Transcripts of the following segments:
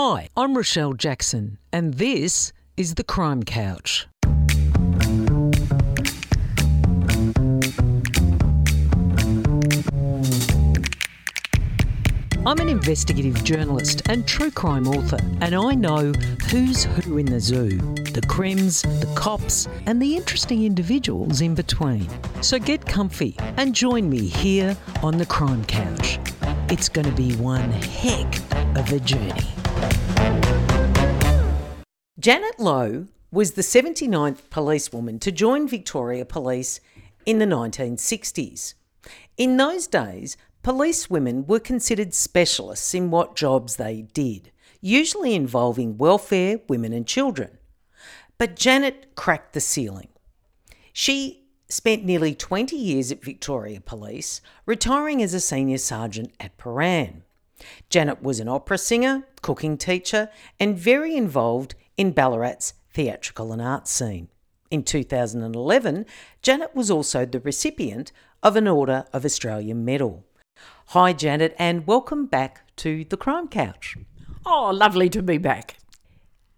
Hi, I'm Rochelle Jackson, and this is The Crime Couch. I'm an investigative journalist and true crime author, and I know who's who in the zoo the crims, the cops, and the interesting individuals in between. So get comfy and join me here on the Crime Couch. It's going to be one heck of a journey. Janet Low was the 79th policewoman to join Victoria Police in the 1960s. In those days, police women were considered specialists in what jobs they did, usually involving welfare, women, and children. But Janet cracked the ceiling. She spent nearly 20 years at Victoria Police, retiring as a senior sergeant at Prahran. Janet was an opera singer, cooking teacher, and very involved in Ballarat's theatrical and art scene. In 2011, Janet was also the recipient of an Order of Australia medal. Hi, Janet, and welcome back to the Crime Couch. Oh, lovely to be back.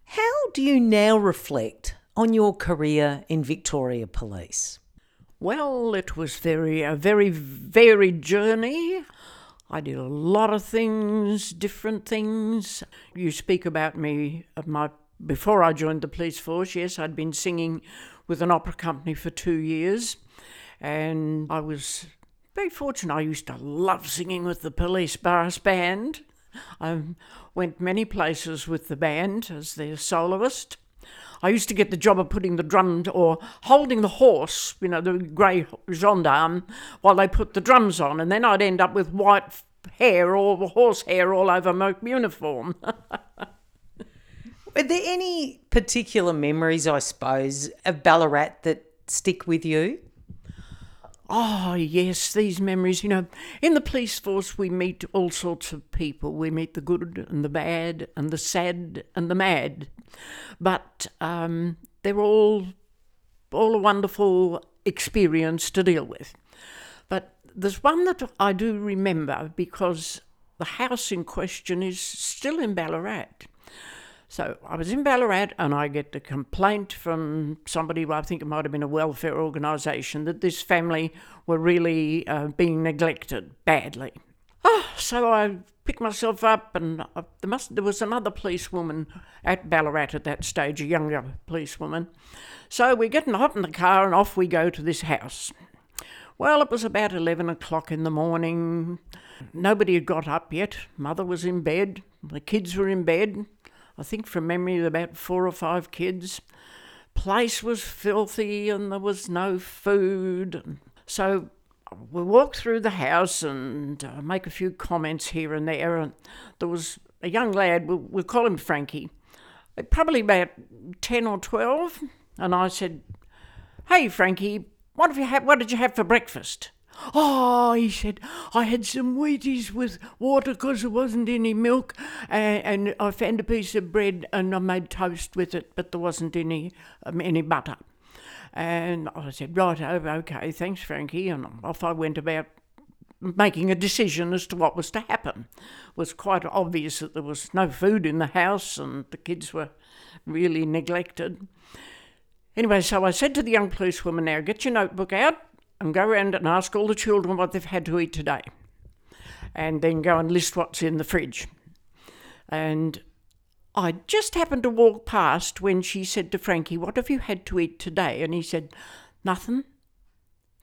How do you now reflect on your career in Victoria Police? Well, it was very a very varied journey. I did a lot of things, different things. You speak about me of my before I joined the police force. Yes, I'd been singing with an opera company for two years, and I was very fortunate. I used to love singing with the police brass band. I went many places with the band as their soloist. I used to get the job of putting the drums or holding the horse, you know, the grey gendarme, while they put the drums on, and then I'd end up with white hair or horse hair all over my uniform. Are there any particular memories, I suppose, of Ballarat that stick with you? Oh, yes, these memories. You know, in the police force, we meet all sorts of people. We meet the good and the bad, and the sad and the mad. But um, they're all, all a wonderful experience to deal with. But there's one that I do remember because the house in question is still in Ballarat. So I was in Ballarat and I get a complaint from somebody, well, I think it might have been a welfare organisation, that this family were really uh, being neglected badly. Oh, so I picked myself up and I, there, must, there was another policewoman at Ballarat at that stage, a younger policewoman. So we get hop in the car and off we go to this house. Well, it was about 11 o'clock in the morning. Nobody had got up yet. Mother was in bed. The kids were in bed. I think from memory, about four or five kids. Place was filthy and there was no food. So we walk through the house and uh, make a few comments here and there. And there was a young lad, we'll, we'll call him Frankie, probably about 10 or 12. And I said, Hey, Frankie, what, have you had, what did you have for breakfast? Oh, he said, I had some Wheaties with water because there wasn't any milk, and, and, I found a piece of bread and I made toast with it, but there wasn't any um, any butter. And I said, right, okay, thanks, Frankie. And off I went about making a decision as to what was to happen. It was quite obvious that there was no food in the house and the kids were really neglected. Anyway, so I said to the young policewoman, now get your notebook out and go around and ask all the children what they've had to eat today. And then go and list what's in the fridge. And I just happened to walk past when she said to Frankie, What have you had to eat today? And he said, Nothing.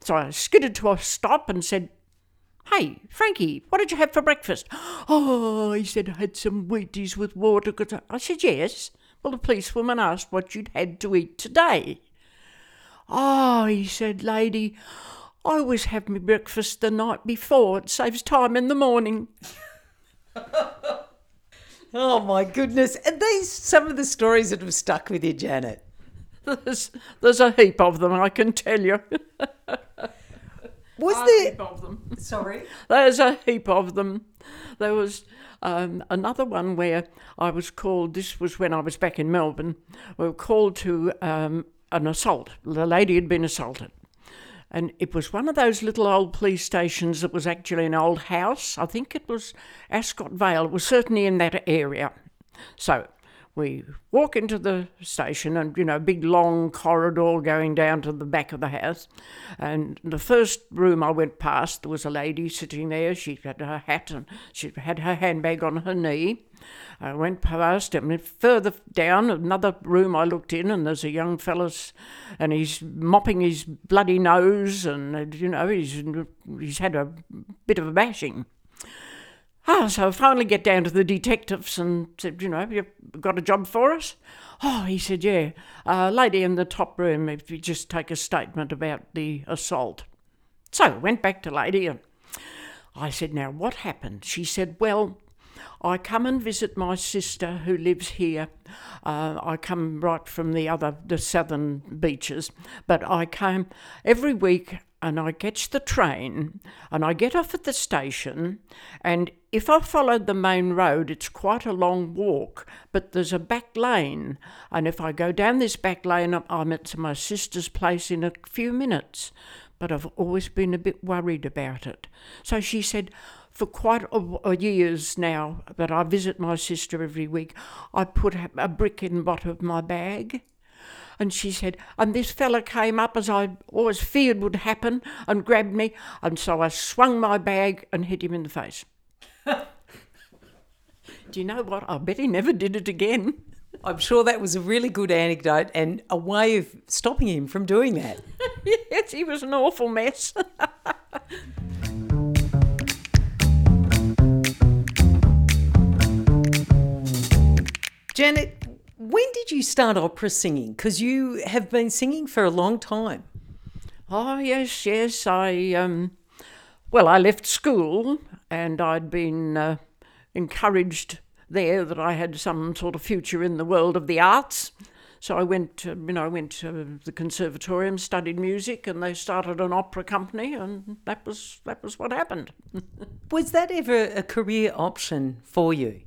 So I skidded to a stop and said, Hey, Frankie, what did you have for breakfast? Oh, he said, I had some Wheaties with water. I said, Yes. Well, the policewoman asked what you'd had to eat today. Oh, he said, lady, I always have my breakfast the night before. It saves time in the morning. oh my goodness. And these some of the stories that have stuck with you, Janet. There's there's a heap of them, I can tell you. Was a there heap of them. Sorry. There's a heap of them. There was um, another one where I was called. This was when I was back in Melbourne. We were called to um, an assault. The lady had been assaulted. And it was one of those little old police stations that was actually an old house. I think it was Ascot Vale. It was certainly in that area. So we walk into the station and you know big long corridor going down to the back of the house. And the first room i went past there was a lady sitting there. She had her hat and she had her handbag on her knee. I went past and further down another room I looked in and there's a young fellow and he's mopping his bloody nose and you know he's he's had a bit of a bashing Ah, so I finally get down to the detectives and said, you know, you've got a job for us? Oh, he said, yeah. Uh, lady in the top room, if you just take a statement about the assault. So I went back to lady and I said, now what happened? She said, well, I come and visit my sister who lives here. Uh, I come right from the other, the southern beaches, but I come every week and I catch the train and I get off at the station. And if I followed the main road it's quite a long walk but there's a back lane. And if I go down this back lane I'm at my sister's place in a few minutes but I've always been a bit worried about it so she said for quite a, a years now that I visit my sister every week I put a brick in the bottom of my bag and she said, and this fella came up as I always feared would happen and grabbed me. And so I swung my bag and hit him in the face. Do you know what? I bet he never did it again. I'm sure that was a really good anecdote and a way of stopping him from doing that. yes, he was an awful mess. Janet, when did you start opera singing? Because you have been singing for a long time. Oh yes, yes. I um, well, I left school and I'd been uh, encouraged there that I had some sort of future in the world of the arts. So I went, you know, I went to the conservatorium, studied music, and they started an opera company, and that was that was what happened. was that ever a career option for you?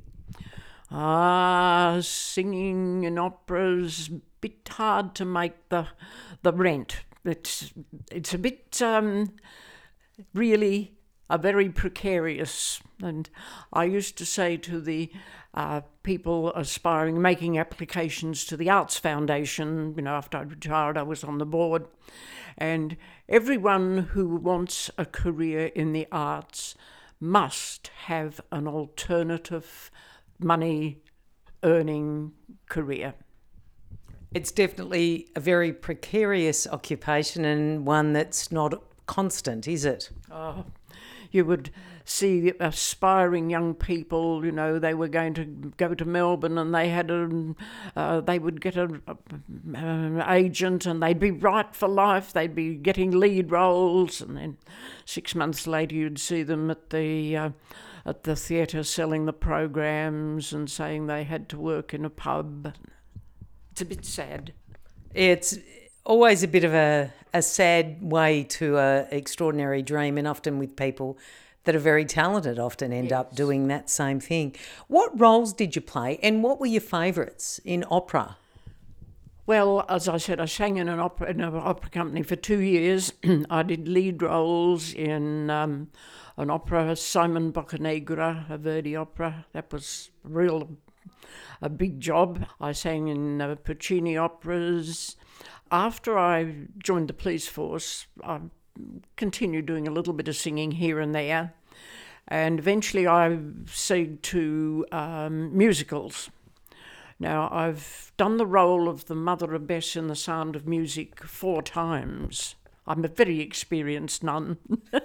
Ah, singing in operas, bit hard to make the the rent. It's it's a bit um, really a very precarious. And I used to say to the uh, people aspiring, making applications to the Arts Foundation, you know, after I'd retired, I was on the board, and everyone who wants a career in the arts must have an alternative money earning career. It's definitely a very precarious occupation and one that's not constant, is it? Oh, you would see aspiring young people. You know, they were going to go to Melbourne, and they had a, uh, they would get an agent, and they'd be right for life. They'd be getting lead roles, and then six months later, you'd see them at the uh, at the theatre selling the programs and saying they had to work in a pub. It's a bit sad. It's always a bit of a, a sad way to an extraordinary dream, and often with people that are very talented often end yes. up doing that same thing. What roles did you play, and what were your favourites in opera? Well, as I said, I sang in an opera in an opera company for two years. I did lead roles in um, an opera, Simon Boccanegra, a Verdi opera. That was real a big job. I sang in uh, Puccini operas. After I joined the police force, I continued doing a little bit of singing here and there. And eventually I sang to um, musicals. Now, I've done the role of the Mother Abbess in The Sound of Music four times. I'm a very experienced nun.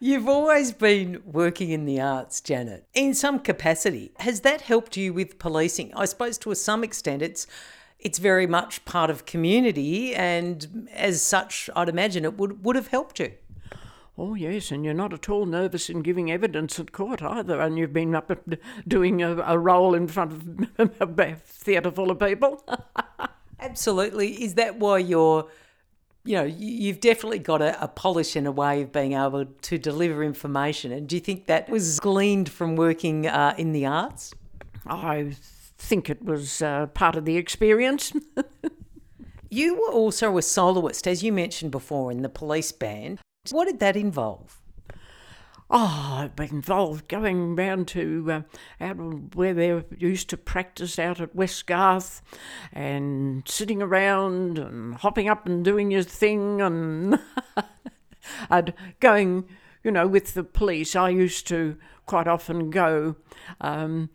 You've always been working in the arts, Janet, in some capacity. Has that helped you with policing? I suppose to some extent it's it's very much part of community and as such I'd imagine it would would have helped you. Oh, yes, and you're not at all nervous in giving evidence at court either, and you've been up doing a, a role in front of a theatre full of people. Absolutely. Is that why you're you know, you've definitely got a, a, polish and a way of being able to deliver information. And do you think that was gleaned from working uh, in the arts? I think it was uh, part of the experience. you were also a soloist, as you mentioned before, in the police band. What did that involve? Oh, I've been involved going round to uh, out where they used to practice out at Westgarth and sitting around and hopping up and doing your thing and, and going, you know, with the police. I used to quite often go. Um,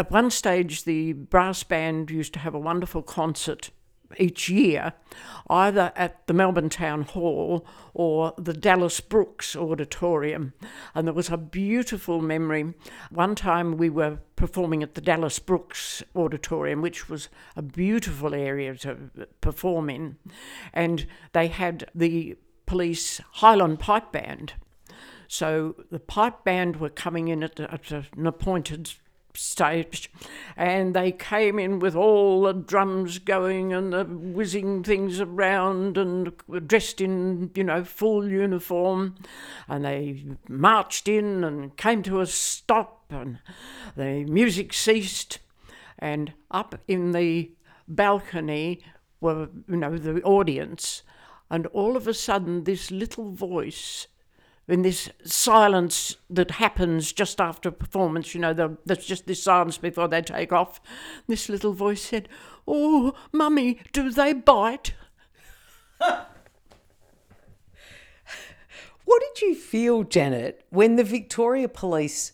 at one stage, the brass band used to have a wonderful concert each year, either at the Melbourne Town Hall or the Dallas Brooks Auditorium. And there was a beautiful memory. One time we were performing at the Dallas Brooks Auditorium, which was a beautiful area to perform in, and they had the police Highland Pipe Band. So the pipe band were coming in at, at an appointed stage. And they came in with all the drums going and the whizzing things around and dressed in you know full uniform. And they marched in and came to a stop and the music ceased. And up in the balcony were you know the audience. And all of a sudden this little voice in this silence that happens just after a performance, you know, the, there's just this silence before they take off. This little voice said, Oh, mummy, do they bite? what did you feel, Janet, when the Victoria Police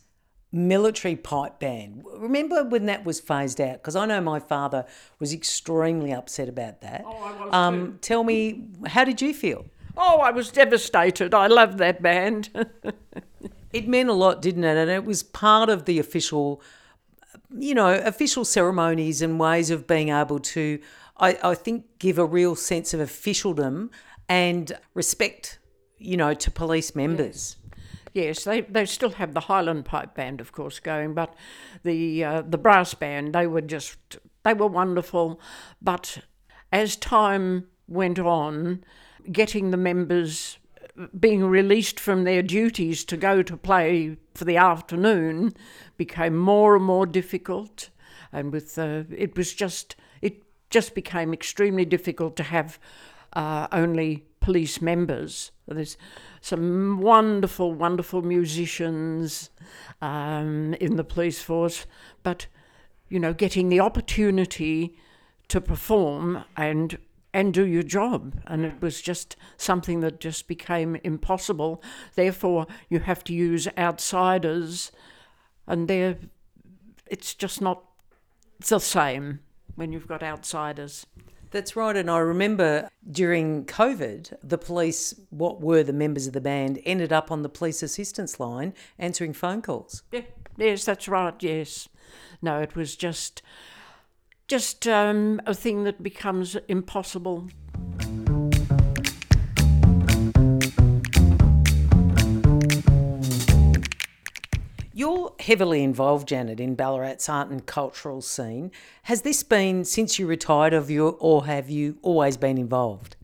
military pipe band? Remember when that was phased out? Because I know my father was extremely upset about that. Oh, I was um, too. Tell me, how did you feel? Oh, I was devastated. I loved that band. it meant a lot, didn't it? And it was part of the official, you know, official ceremonies and ways of being able to, I, I think, give a real sense of officialdom and respect, you know, to police members. Yes, they, they still have the Highland Pipe Band, of course, going, but the uh, the brass band they were just they were wonderful. But as time went on, getting the members being released from their duties to go to play for the afternoon became more and more difficult, and with uh, it was just it just became extremely difficult to have uh, only police members. There's some wonderful, wonderful musicians um, in the police force, but you know, getting the opportunity to perform and and do your job. And it mm. was just something that just became impossible. Therefore, you have to use outsiders, and they're, it's just not the same when you've got outsiders. That's right. And I remember during COVID, the police, what were the members of the band, ended up on the police assistance line answering phone calls. Yeah. Yes, that's right. Yes. No, it was just just um, a thing that becomes impossible. You're heavily involved, Janet, in Ballarat's art and cultural scene. Has this been since you retired of you, or have you always been involved?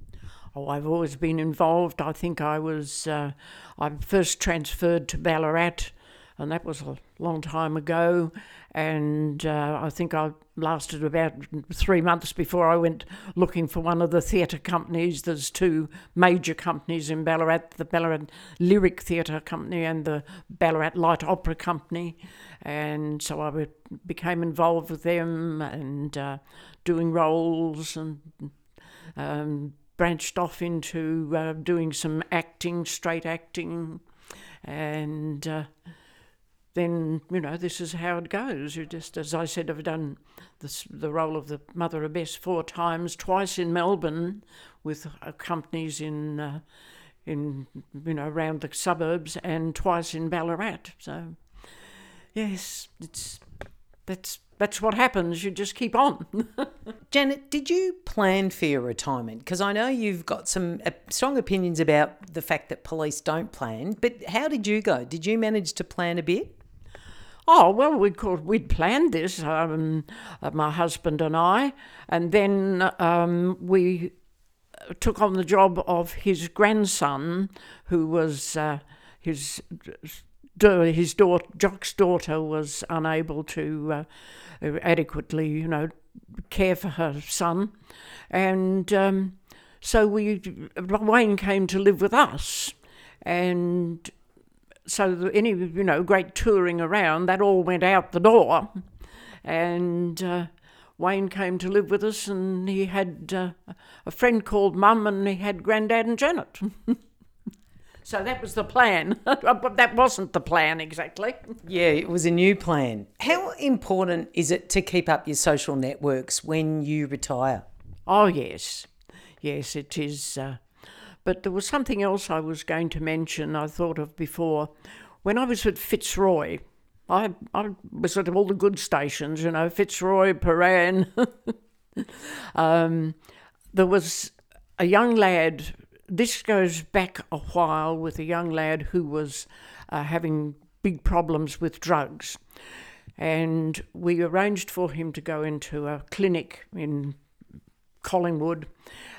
Oh, I've always been involved. I think I was, uh, I first transferred to Ballarat, and that was a long time ago. And uh, I think I lasted about three months before I went looking for one of the theatre companies. There's two major companies in Ballarat the Ballarat Lyric Theatre Company and the Ballarat Light Opera Company. And so I became involved with them and uh, doing roles and um, branched off into uh, doing some acting, straight acting. And uh, then you know this is how it goes. You just, as I said, I've done this, the role of the mother abbess four times, twice in Melbourne, with uh, companies in, uh, in you know around the suburbs, and twice in Ballarat. So, yes, it's that's that's what happens. You just keep on. Janet, did you plan for your retirement? Because I know you've got some uh, strong opinions about the fact that police don't plan, but how did you go? Did you manage to plan a bit? Oh well, we called, we'd planned this, um, uh, my husband and I, and then um, we took on the job of his grandson, who was uh, his his daughter, Jock's daughter, was unable to uh, adequately, you know, care for her son, and um, so we Wayne came to live with us, and so the, any you know great touring around that all went out the door, and uh, Wayne came to live with us, and he had uh, a friend called Mum, and he had Grandad and Janet. so that was the plan, but that wasn't the plan exactly. Yeah, it was a new plan. How important is it to keep up your social networks when you retire? Oh yes, yes, it is. Uh, but there was something else I was going to mention. I thought of before when I was at Fitzroy. I, I was at all the good stations, you know, Fitzroy, Prahran. um, there was a young lad, this goes back a while, with a young lad who was uh, having big problems with drugs. And we arranged for him to go into a clinic in Collingwood.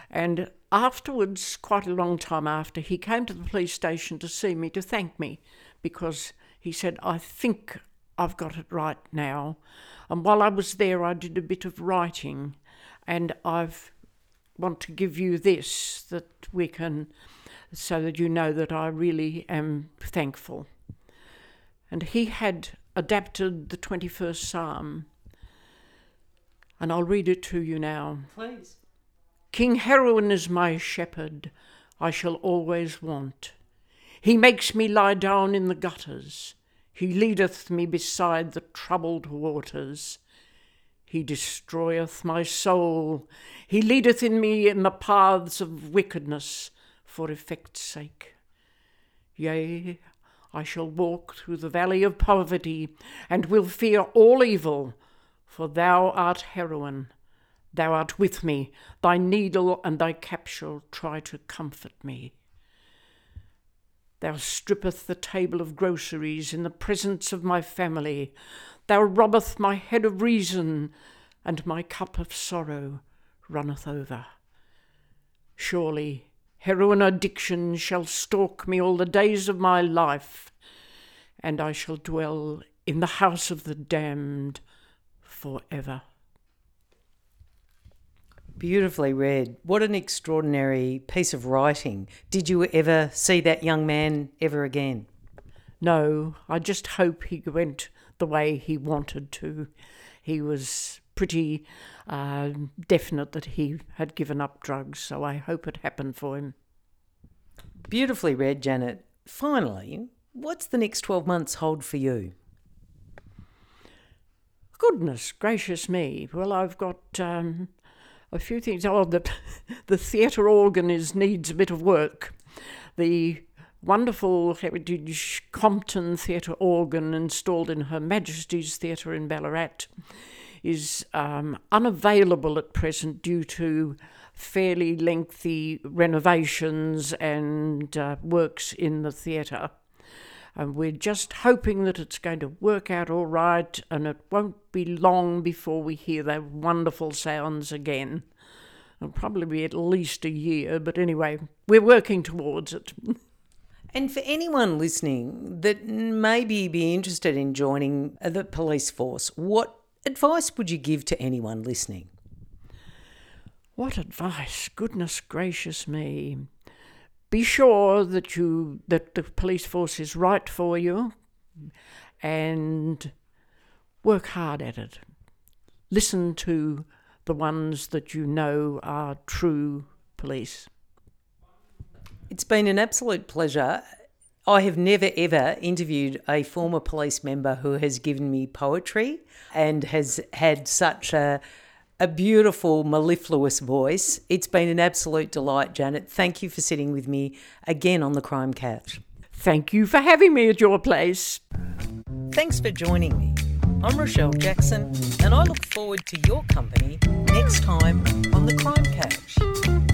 And afterwards, quite a long time after, he came to the police station to see me to thank me because he said, I think I've got it right now. And while I was there, I did a bit of writing, and I've want to give you this that we can, so that you know that I really am thankful. And he had adapted the 21st Psalm, and I'll read it to you now. Please. King Heroin is my shepherd, I shall always want. He makes me lie down in the gutters. He leadeth me beside the troubled waters. He destroyeth my soul. He leadeth in me in the paths of wickedness for effect's sake. Yea, I shall walk through the valley of poverty, and will fear all evil, for thou art heroin. Thou art with me, thy needle and thy cap shall try to comfort me. Thou strippeth the table of groceries in the presence of my family. Thou robbeth my head of reason, and my cup of sorrow runneth over. Surely heroin addiction shall stalk me all the days of my life, and I shall dwell in the house of the damned for ever. Beautifully read. What an extraordinary piece of writing. Did you ever see that young man ever again? No, I just hope he went the way he wanted to. He was pretty uh, definite that he had given up drugs, so I hope it happened for him. Beautifully read, Janet. Finally, what's the next 12 months hold for you? Goodness gracious me. Well, I've got um, a few things. Oh, the, the theatre organ is needs a bit of work. The wonderful Heritage Compton theatre organ installed in Her Majesty's Theatre in Ballarat is um, unavailable at present due to fairly lengthy renovations and uh, works in the theatre. And we're just hoping that it's going to work out all right and it won't be long before we hear those wonderful sounds again. It'll probably be at least a year, but anyway, we're working towards it. And for anyone listening that maybe be interested in joining the police force, what advice would you give to anyone listening? What advice? Goodness gracious me be sure that you that the police force is right for you and work hard at it. Listen to the ones that you know are true police. It's been an absolute pleasure. I have never ever interviewed a former police member who has given me poetry and has had such a a beautiful, mellifluous voice. It's been an absolute delight, Janet. Thank you for sitting with me again on the Crime Couch. Thank you for having me at your place. Thanks for joining me. I'm Rochelle Jackson, and I look forward to your company next time on the Crime Couch.